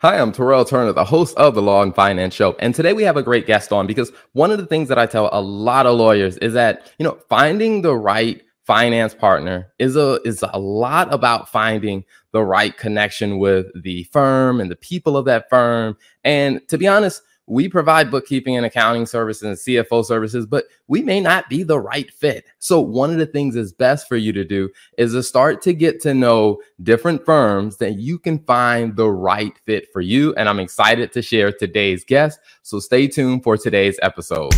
Hi, I'm Terrell Turner, the host of the Law and Finance Show. And today we have a great guest on because one of the things that I tell a lot of lawyers is that, you know, finding the right finance partner is a is a lot about finding the right connection with the firm and the people of that firm. And to be honest, we provide bookkeeping and accounting services and CFO services, but we may not be the right fit. So, one of the things that's best for you to do is to start to get to know different firms that you can find the right fit for you. And I'm excited to share today's guest. So, stay tuned for today's episode.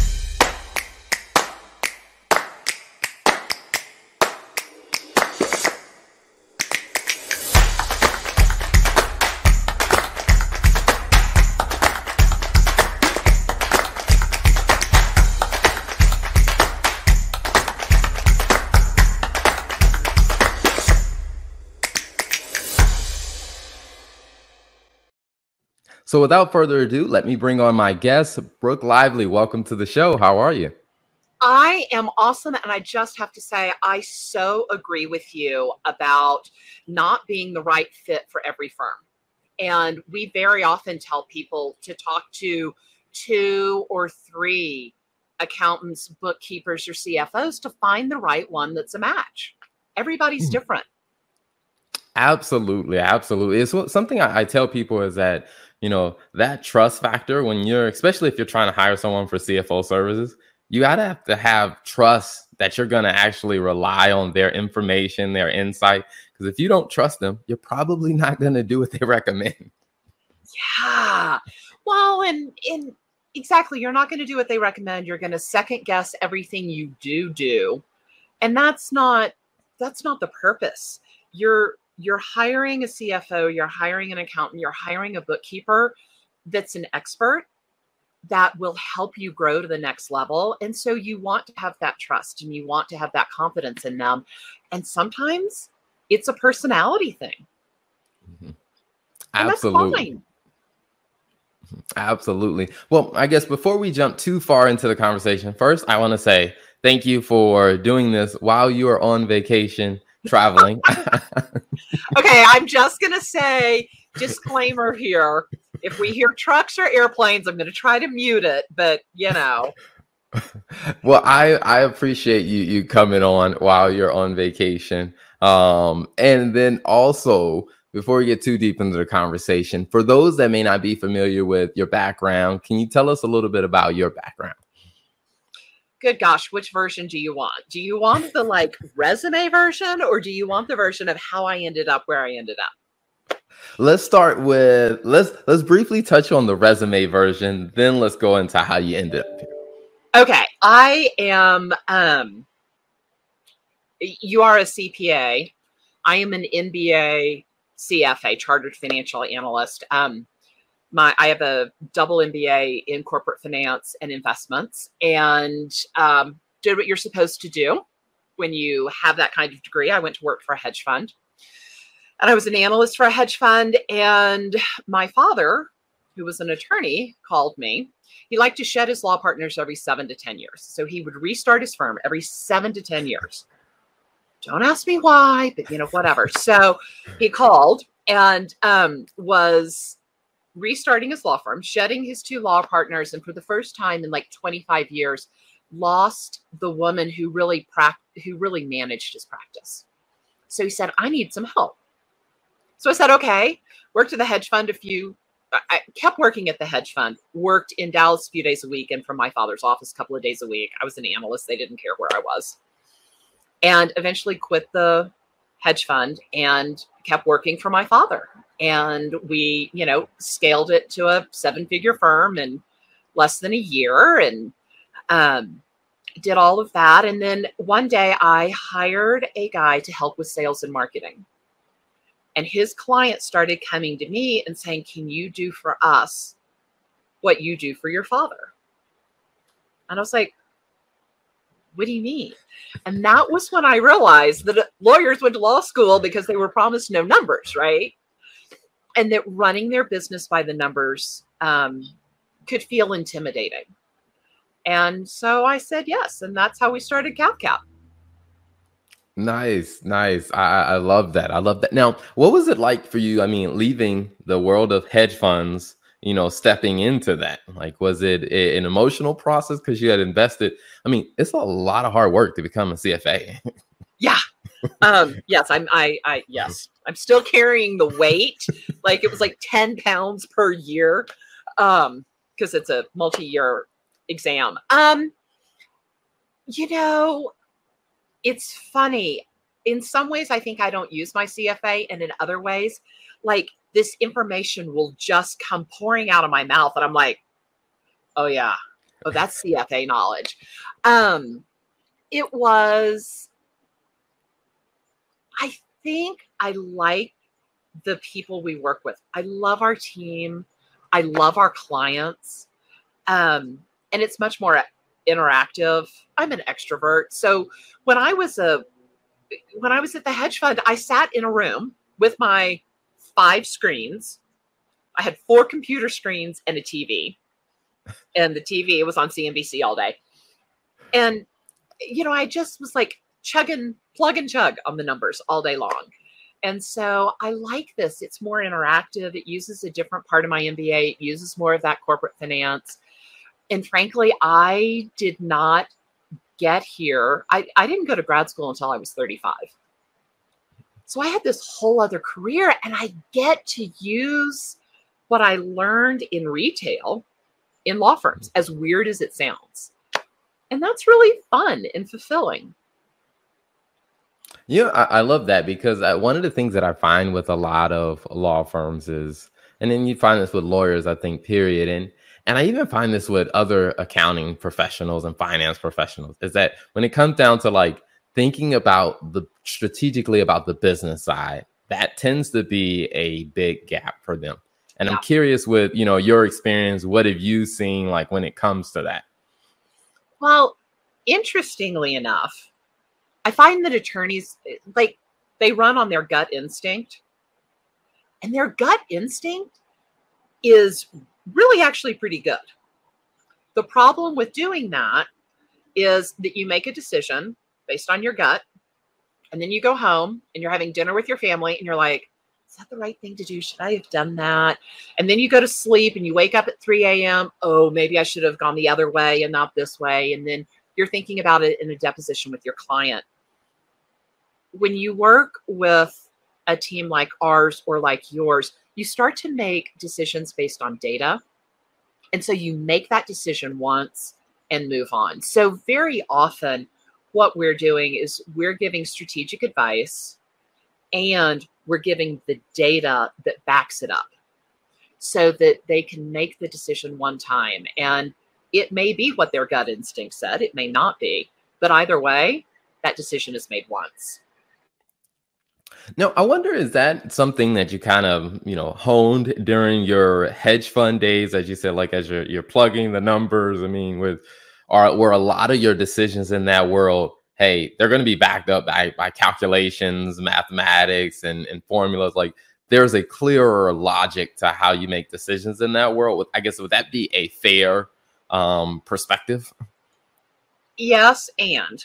So without further ado, let me bring on my guest, Brooke Lively. Welcome to the show. How are you? I am awesome. And I just have to say, I so agree with you about not being the right fit for every firm. And we very often tell people to talk to two or three accountants, bookkeepers, or CFOs to find the right one that's a match. Everybody's hmm. different. Absolutely. Absolutely. It's something I, I tell people is that you know that trust factor when you're especially if you're trying to hire someone for cfo services you gotta have to have trust that you're gonna actually rely on their information their insight because if you don't trust them you're probably not gonna do what they recommend. Yeah. Well and and exactly you're not gonna do what they recommend you're gonna second guess everything you do do. And that's not that's not the purpose. You're you're hiring a CFO, you're hiring an accountant, you're hiring a bookkeeper that's an expert that will help you grow to the next level. And so you want to have that trust and you want to have that confidence in them. And sometimes it's a personality thing. Mm-hmm. Absolutely. Absolutely. Well, I guess before we jump too far into the conversation, first, I want to say thank you for doing this while you are on vacation traveling. okay, I'm just going to say disclaimer here. If we hear trucks or airplanes, I'm going to try to mute it, but you know. well, I I appreciate you you coming on while you're on vacation. Um and then also before we get too deep into the conversation, for those that may not be familiar with your background, can you tell us a little bit about your background? Good gosh, which version do you want? Do you want the like resume version or do you want the version of how I ended up where I ended up? Let's start with let's let's briefly touch on the resume version, then let's go into how you ended up here. Okay, I am um you are a CPA. I am an MBA CFA, chartered financial analyst. Um my I have a double MBA in corporate finance and investments, and um, did what you're supposed to do when you have that kind of degree. I went to work for a hedge fund, and I was an analyst for a hedge fund. And my father, who was an attorney, called me. He liked to shed his law partners every seven to ten years, so he would restart his firm every seven to ten years. Don't ask me why, but you know whatever. So he called and um, was restarting his law firm, shedding his two law partners, and for the first time in like 25 years, lost the woman who really pra- who really managed his practice. So he said, "I need some help." So I said, "Okay." Worked at the hedge fund a few. I kept working at the hedge fund. Worked in Dallas a few days a week, and from my father's office a couple of days a week. I was an analyst; they didn't care where I was. And eventually quit the hedge fund and kept working for my father. And we you know scaled it to a seven figure firm in less than a year and um, did all of that. And then one day i hired a guy to help with sales and marketing. And his clients started coming to me and saying can you do for us what you do for your father? And i was like what do you mean and that was when i realized that lawyers went to law school because they were promised no numbers right and that running their business by the numbers um, could feel intimidating. And so I said yes, and that's how we started CathCap. Nice, nice. I, I love that. I love that. Now, what was it like for you? I mean, leaving the world of hedge funds, you know, stepping into that. Like, was it a, an emotional process because you had invested? I mean, it's a lot of hard work to become a CFA. yeah. Um, yes, I'm. I. I. Yes, I'm still carrying the weight. like it was like ten pounds per year, um, because it's a multi-year exam. Um, you know, it's funny. In some ways, I think I don't use my CFA, and in other ways, like this information will just come pouring out of my mouth, and I'm like, oh yeah, oh that's CFA knowledge. Um, it was. I think I like the people we work with. I love our team. I love our clients. Um, and it's much more interactive. I'm an extrovert. So when I was a when I was at the hedge fund, I sat in a room with my five screens. I had four computer screens and a TV. And the TV was on CNBC all day. And you know, I just was like chugging plug and chug on the numbers all day long. And so I like this. It's more interactive. It uses a different part of my MBA. It uses more of that corporate finance and frankly, I did not get here. I, I didn't go to grad school until I was 35. So I had this whole other career, and I get to use what I learned in retail in law firms, mm-hmm. as weird as it sounds. And that's really fun and fulfilling. Yeah, I, I love that because I, one of the things that I find with a lot of law firms is, and then you find this with lawyers, I think, period. And and I even find this with other accounting professionals and finance professionals is that when it comes down to like thinking about the strategically about the business side, that tends to be a big gap for them. And yeah. I'm curious with, you know, your experience, what have you seen like when it comes to that? Well, interestingly enough, I find that attorneys like they run on their gut instinct. And their gut instinct is really actually pretty good. The problem with doing that is that you make a decision based on your gut, and then you go home and you're having dinner with your family, and you're like, is that the right thing to do? Should I have done that? And then you go to sleep and you wake up at 3 a.m. Oh, maybe I should have gone the other way and not this way. And then you're thinking about it in a deposition with your client. When you work with a team like ours or like yours, you start to make decisions based on data. And so you make that decision once and move on. So, very often, what we're doing is we're giving strategic advice and we're giving the data that backs it up so that they can make the decision one time. And it may be what their gut instinct said, it may not be. But either way, that decision is made once. Now, I wonder is that something that you kind of, you know, honed during your hedge fund days, as you said, like as you're you're plugging the numbers. I mean, with are were a lot of your decisions in that world, hey, they're going to be backed up by, by calculations, mathematics, and, and formulas. Like there's a clearer logic to how you make decisions in that world. I guess would that be a fair um, perspective? Yes, and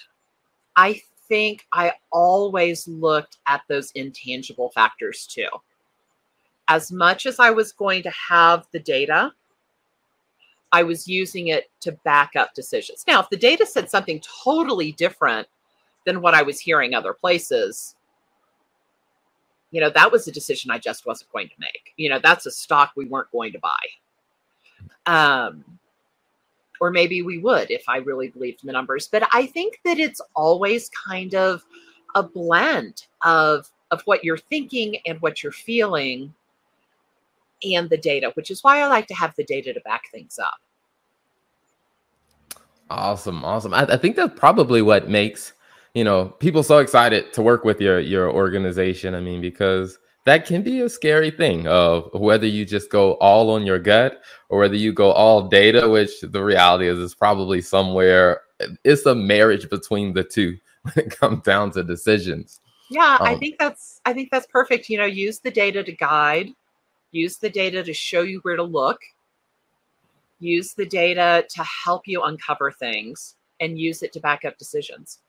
I think I always looked at those intangible factors too. As much as I was going to have the data, I was using it to back up decisions. Now, if the data said something totally different than what I was hearing other places, you know, that was a decision I just wasn't going to make. You know, that's a stock we weren't going to buy. Um, or maybe we would if I really believed in the numbers. But I think that it's always kind of a blend of of what you're thinking and what you're feeling and the data, which is why I like to have the data to back things up. Awesome, awesome. I, I think that's probably what makes you know people so excited to work with your your organization. I mean, because that can be a scary thing of whether you just go all on your gut or whether you go all data which the reality is is probably somewhere it's a marriage between the two when it comes down to decisions yeah um, i think that's i think that's perfect you know use the data to guide use the data to show you where to look use the data to help you uncover things and use it to back up decisions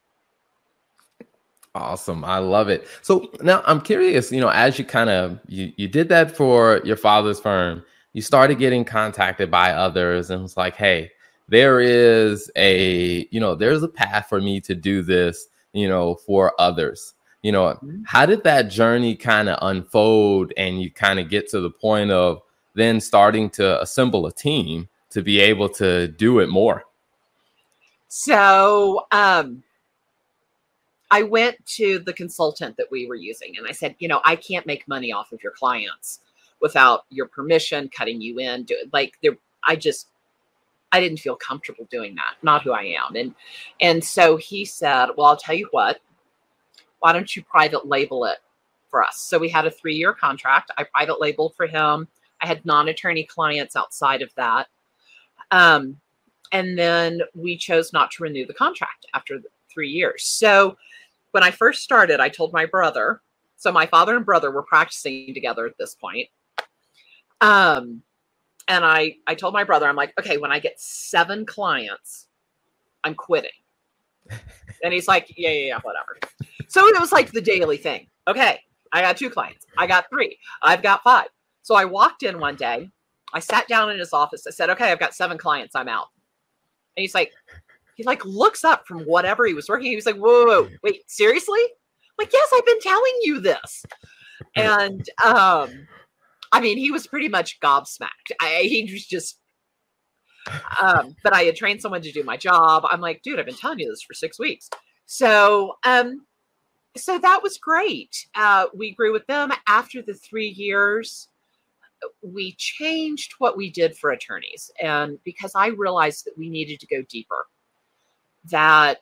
Awesome. I love it. So now I'm curious, you know, as you kind of you you did that for your father's firm, you started getting contacted by others and it's like, hey, there is a, you know, there's a path for me to do this, you know, for others. You know, mm-hmm. how did that journey kind of unfold and you kind of get to the point of then starting to assemble a team to be able to do it more? So, um I went to the consultant that we were using and I said, you know, I can't make money off of your clients without your permission, cutting you in. Do, like there, I just, I didn't feel comfortable doing that. Not who I am. And and so he said, well, I'll tell you what. Why don't you private label it for us? So we had a three year contract. I private labeled for him. I had non attorney clients outside of that. Um, and then we chose not to renew the contract after three years. So when I first started, I told my brother. So my father and brother were practicing together at this point. Um, and I I told my brother, I'm like, okay, when I get seven clients, I'm quitting. And he's like, yeah, yeah, yeah, whatever. So it was like the daily thing. Okay, I got two clients. I got three. I've got five. So I walked in one day. I sat down in his office. I said, okay, I've got seven clients. I'm out. And he's like, he like looks up from whatever he was working. He was like, whoa, whoa, whoa wait, seriously? I'm like, yes, I've been telling you this. And um, I mean, he was pretty much gobsmacked. I, he was just, um, but I had trained someone to do my job. I'm like, dude, I've been telling you this for six weeks. So, um, so that was great. Uh, we grew with them after the three years we changed what we did for attorneys and because i realized that we needed to go deeper that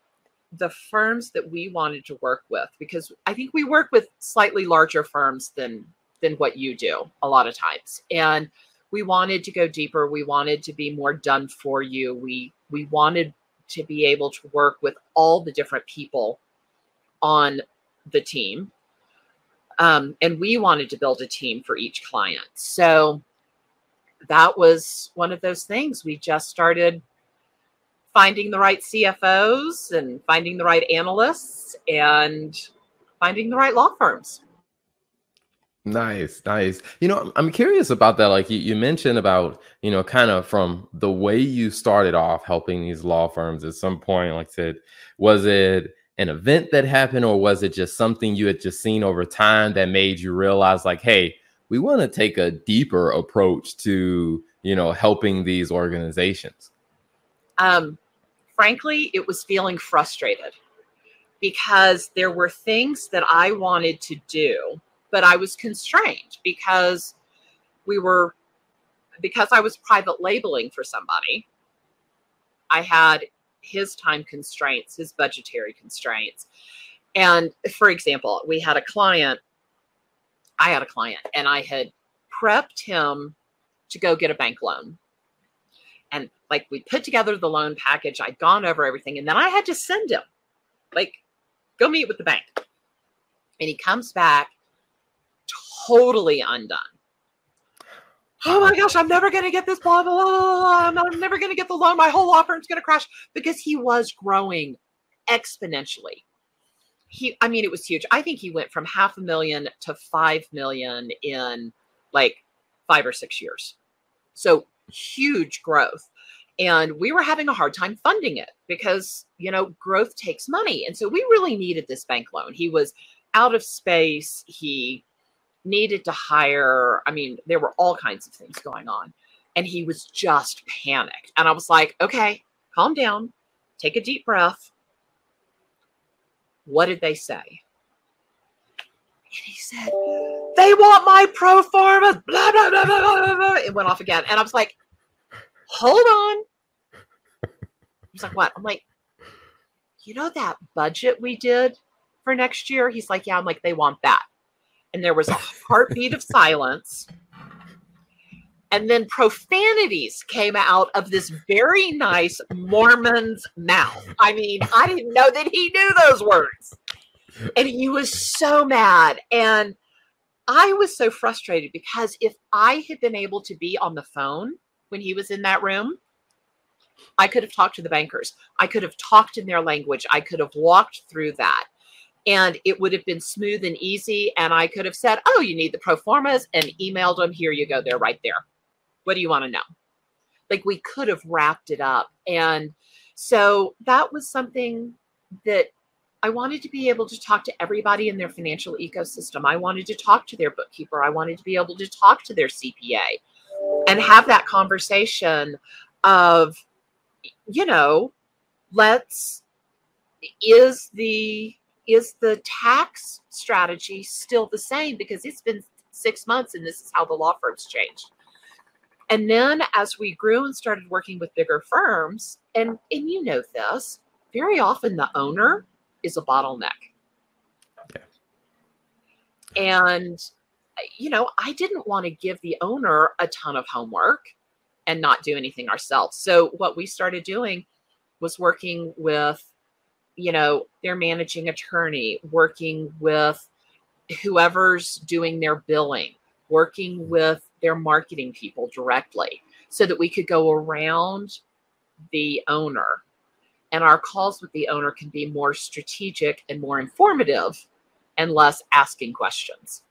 the firms that we wanted to work with because I think we work with slightly larger firms than than what you do a lot of times and we wanted to go deeper. We wanted to be more done for you. We we wanted to be able to work with all the different people on the team. Um, and we wanted to build a team for each client. So that was one of those things. We just started finding the right CFOs and finding the right analysts and finding the right law firms. Nice, nice. You know, I'm curious about that. Like you, you mentioned about, you know, kind of from the way you started off helping these law firms at some point, like I said, was it an event that happened or was it just something you had just seen over time that made you realize like, hey, we want to take a deeper approach to, you know, helping these organizations? Um, frankly, it was feeling frustrated because there were things that I wanted to do, but I was constrained because we were, because I was private labeling for somebody, I had his time constraints, his budgetary constraints. And for example, we had a client, I had a client, and I had prepped him to go get a bank loan. And like we put together the loan package i'd gone over everything and then i had to send him like go meet with the bank. And he comes back totally undone oh my gosh i'm never going to get this blah blah blah, I'm, I'm never going to get the loan my whole law firm's going to crash because he was growing exponentially he i mean it was huge i think he went from half a million to five million in like five or six years so huge growth. And we were having a hard time funding it because, you know, growth takes money. And so we really needed this bank loan. He was out of space. He needed to hire. I mean, there were all kinds of things going on. And he was just panicked. And I was like, okay, calm down, take a deep breath. What did they say? And he said, they want my pro forma, blah, blah, blah, blah, blah, blah. It went off again. And I was like, hold on. He's like, what? I'm like, you know that budget we did for next year? He's like, yeah. I'm like, they want that. And there was a heartbeat of silence. And then profanities came out of this very nice Mormon's mouth. I mean, I didn't know that he knew those words. And he was so mad. And I was so frustrated because if I had been able to be on the phone when he was in that room, I could have talked to the bankers. I could have talked in their language. I could have walked through that. And it would have been smooth and easy. And I could have said, Oh, you need the pro formas and emailed them. Here you go. They're right there. What do you want to know? Like we could have wrapped it up. And so that was something that I wanted to be able to talk to everybody in their financial ecosystem. I wanted to talk to their bookkeeper. I wanted to be able to talk to their CPA and have that conversation of, you know, let's, is the, is the tax strategy still the same? Because it's been six months and this is how the law firms changed. And then as we grew and started working with bigger firms, and, and you know this, very often the owner is a bottleneck. Yeah. And, you know, I didn't want to give the owner a ton of homework and not do anything ourselves. So what we started doing was working with, you know, their managing attorney, working with whoever's doing their billing, working with their marketing people directly so that we could go around the owner and our calls with the owner can be more strategic and more informative and less asking questions.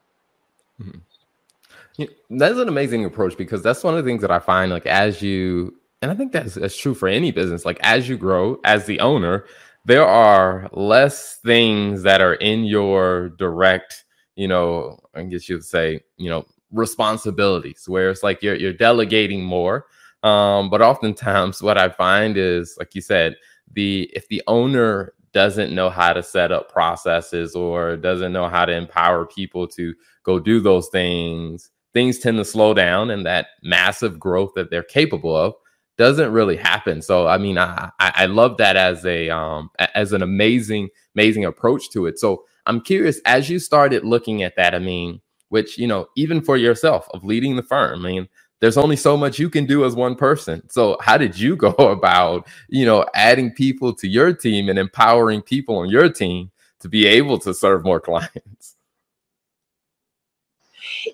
Mm-hmm. That's an amazing approach because that's one of the things that I find like as you and I think that's that's true for any business like as you grow as the owner there are less things that are in your direct you know I guess you'd say you know responsibilities where it's like you're you're delegating more. Um but oftentimes what I find is like you said the if the owner doesn't know how to set up processes or doesn't know how to empower people to go do those things things tend to slow down and that massive growth that they're capable of doesn't really happen so i mean i i love that as a um as an amazing amazing approach to it so i'm curious as you started looking at that i mean which you know even for yourself of leading the firm i mean there's only so much you can do as one person. So how did you go about, you know, adding people to your team and empowering people on your team to be able to serve more clients?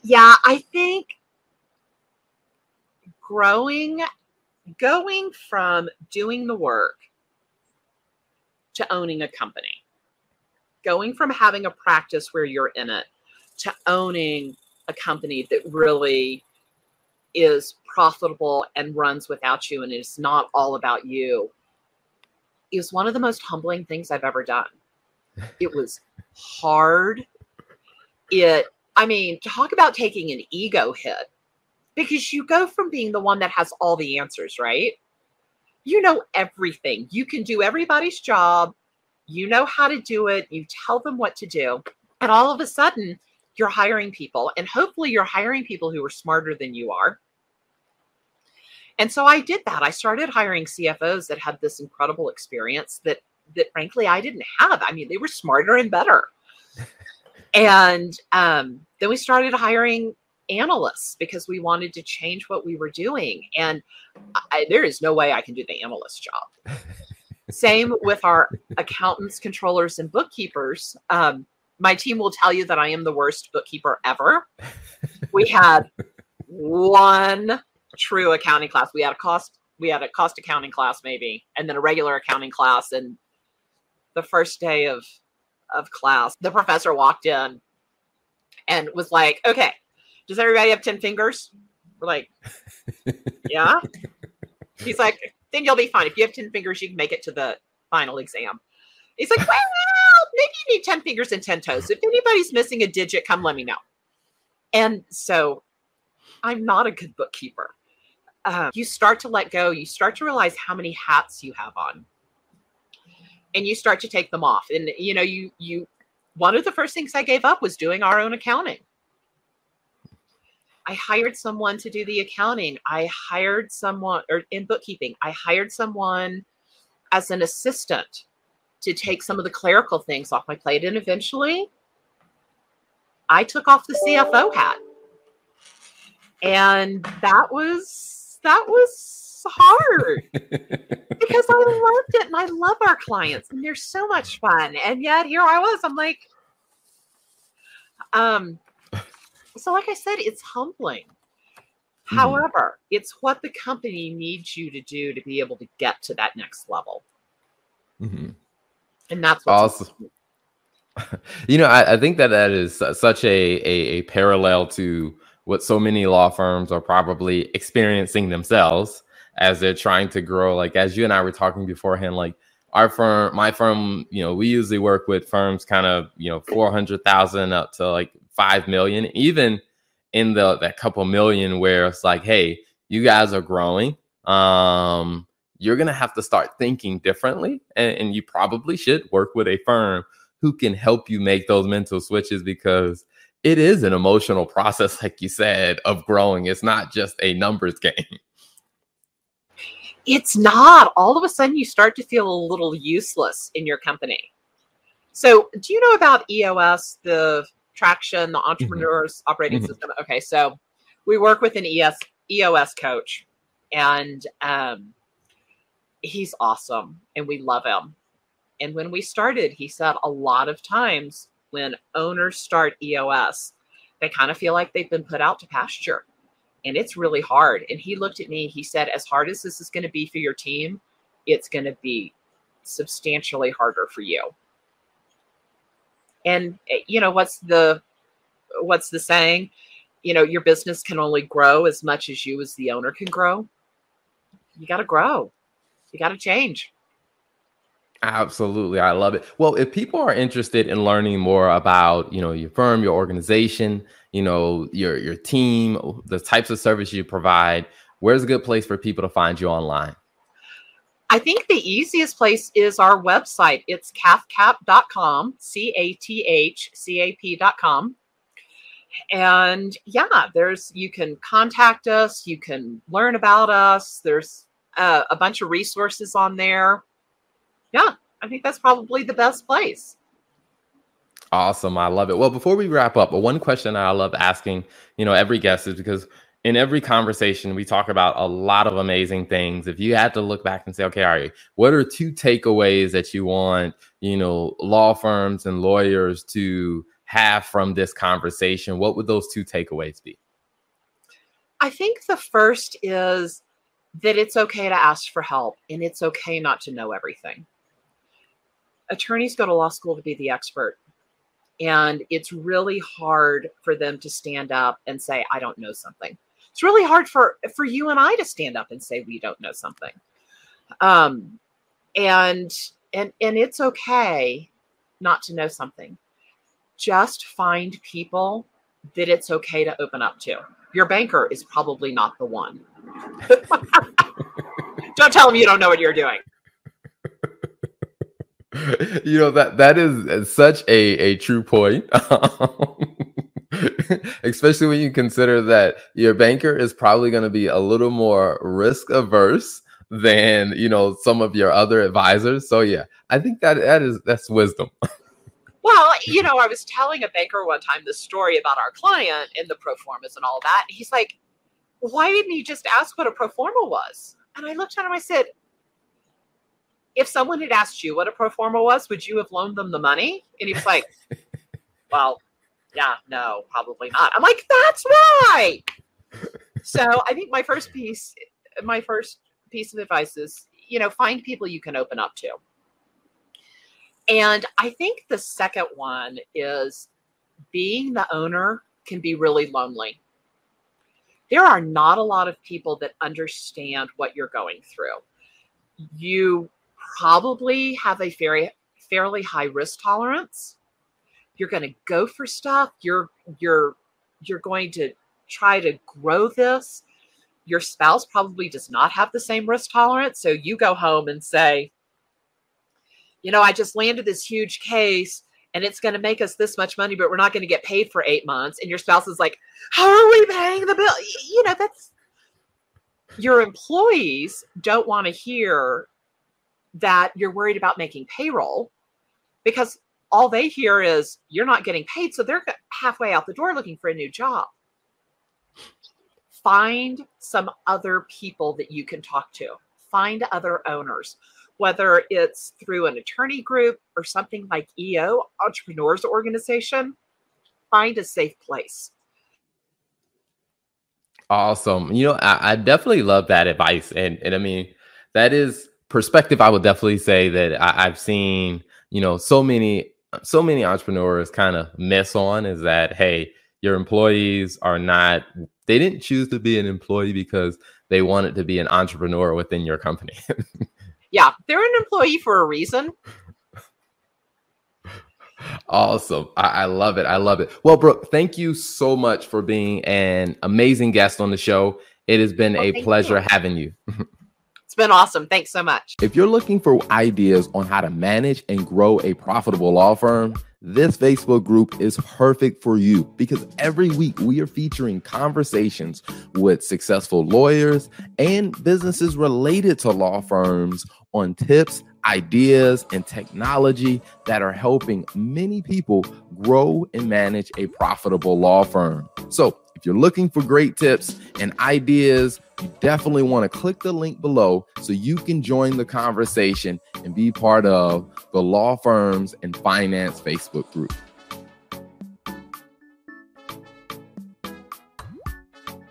Yeah, I think growing going from doing the work to owning a company. Going from having a practice where you're in it to owning a company that really is profitable and runs without you and it's not all about you is one of the most humbling things I've ever done. It was hard. It, I mean, talk about taking an ego hit because you go from being the one that has all the answers, right? You know everything. You can do everybody's job. You know how to do it. You tell them what to do. And all of a sudden, you're hiring people. And hopefully, you're hiring people who are smarter than you are and so I did that. I started hiring CFOs that had this incredible experience that that frankly I didn't have. I mean, they were smarter and better. and um, then we started hiring analysts because we wanted to change what we were doing. And I, there is no way I can do the analyst job. Same with our accountants, controllers, and bookkeepers. Um, my team will tell you that I am the worst bookkeeper ever. We had one true accounting class. We had a cost we had a cost accounting class maybe, and then a regular accounting class. And the first day of of class, the professor walked in and was like, "Okay, does everybody have ten fingers?" We're like, "Yeah." He's like, "Then you'll be fine. If you have ten fingers, you can make it to the final exam." He's like, "Well, maybe you need ten fingers and ten toes. If anybody's missing a digit, come let me know." And so, I'm not a good bookkeeper um, you start to let go, you start to realize how many hats you have on, and you start to take them off. And you know, you you one of the first things I gave up was doing our own accounting. I hired someone to do the accounting. I hired someone or in bookkeeping. I hired someone as an assistant to take some of the clerical things off my plate. And eventually I took off the CFO hat. And that was that was hard because I loved it and I love our clients and they're so much fun. And yet here I was, I'm like, um, so like I said, it's humbling. Mm-hmm. However, it's what the company needs you to do to be able to get to that next level. Mm-hmm. And that's awesome. you know, I, I, think that that is such a, a, a parallel to what so many law firms are probably experiencing themselves as they're trying to grow. Like as you and I were talking beforehand, like our firm, my firm, you know, we usually work with firms kind of, you know, 400,000 up to like 5 million, even in the that couple million where it's like, hey, you guys are growing. Um, you're gonna have to start thinking differently, and, and you probably should work with a firm who can help you make those mental switches because it is an emotional process, like you said, of growing. It's not just a numbers game. It's not. All of a sudden, you start to feel a little useless in your company. So, do you know about EOS, the traction, the mm-hmm. entrepreneurs mm-hmm. operating mm-hmm. system? Okay, so we work with an ES, EOS coach, and um, he's awesome, and we love him. And when we started, he said a lot of times when owners start EOS, they kind of feel like they've been put out to pasture and it's really hard. And he looked at me, he said, as hard as this is going to be for your team, it's going to be substantially harder for you. And eh, you know, what's the what's the saying? You know, your business can only grow as much as you as the owner can grow. You got to grow. You got to change. Absolutely. I love it. Well, if people are interested in learning more about, you know, your firm, your organization, you know, your your team, the types of service you provide, where's a good place for people to find you online? I think the easiest place is our website. It's cathcap.com, C A T H C A P.com. And yeah, there's you can contact us, you can learn about us. There's uh, a bunch of resources on there yeah, I think that's probably the best place. Awesome. I love it. Well, before we wrap up, one question I love asking, you know, every guest is because in every conversation we talk about a lot of amazing things. If you had to look back and say, okay, right, what are two takeaways that you want, you know, law firms and lawyers to have from this conversation? What would those two takeaways be? I think the first is that it's okay to ask for help and it's okay not to know everything attorneys go to law school to be the expert. And it's really hard for them to stand up and say, I don't know something. It's really hard for, for you and I to stand up and say we don't know something. Um, and and and it's okay not to know something. Just find people that it's okay to open up to. Your banker is probably not the one. don't tell them you don't know what you're doing. you know that that is uh, such a a true point. Especially when you consider that your banker is probably going to be a little more risk averse than you know some of your other advisors. So yeah i think that that is that's wisdom. Well you know i was telling a banker one time the story about our client and the pro formas and all that he's like why didn't he just ask what a pro forma was? And i looked at him i said if someone had asked you what a pro forma was, would you have loaned them the money? And he was like, well, yeah, no, probably not. I'm like, that's right. So I think my first piece, my first piece of advice is, you know, find people you can open up to. And I think the second one is being the owner can be really lonely. There are not a lot of people that understand what you're going through. You probably have a very fairly high risk tolerance. You're going to go for stuff. You're you're you're going to try to grow this. Your spouse probably does not have the same risk tolerance, so you go home and say, "You know, I just landed this huge case and it's going to make us this much money, but we're not going to get paid for 8 months." And your spouse is like, "How are we paying the bill?" You know, that's your employees don't want to hear that you're worried about making payroll because all they hear is you're not getting paid. So they're halfway out the door looking for a new job. Find some other people that you can talk to, find other owners, whether it's through an attorney group or something like EO, Entrepreneurs Organization. Find a safe place. Awesome. You know, I, I definitely love that advice. And, and I mean, that is perspective, I would definitely say that I, I've seen, you know, so many so many entrepreneurs kind of miss on is that hey your employees are not they didn't choose to be an employee because they wanted to be an entrepreneur within your company. Yeah they're an employee for a reason. Awesome. I, I, love it i love it. Well brooke thank you so much for being an amazing guest on the show. It has been well, a pleasure you. having you been awesome. Thanks so much. If you're looking for ideas on how to manage and grow a profitable law firm this Facebook group is perfect for you because every week we are featuring conversations with successful lawyers and businesses related to law firms on tips, ideas, and technology that are helping many people grow and manage a profitable law firm. So, if you're looking for great tips and ideas, you definitely want to click the link below so you can join the conversation and be part of the Law Firms and Finance Facebook group.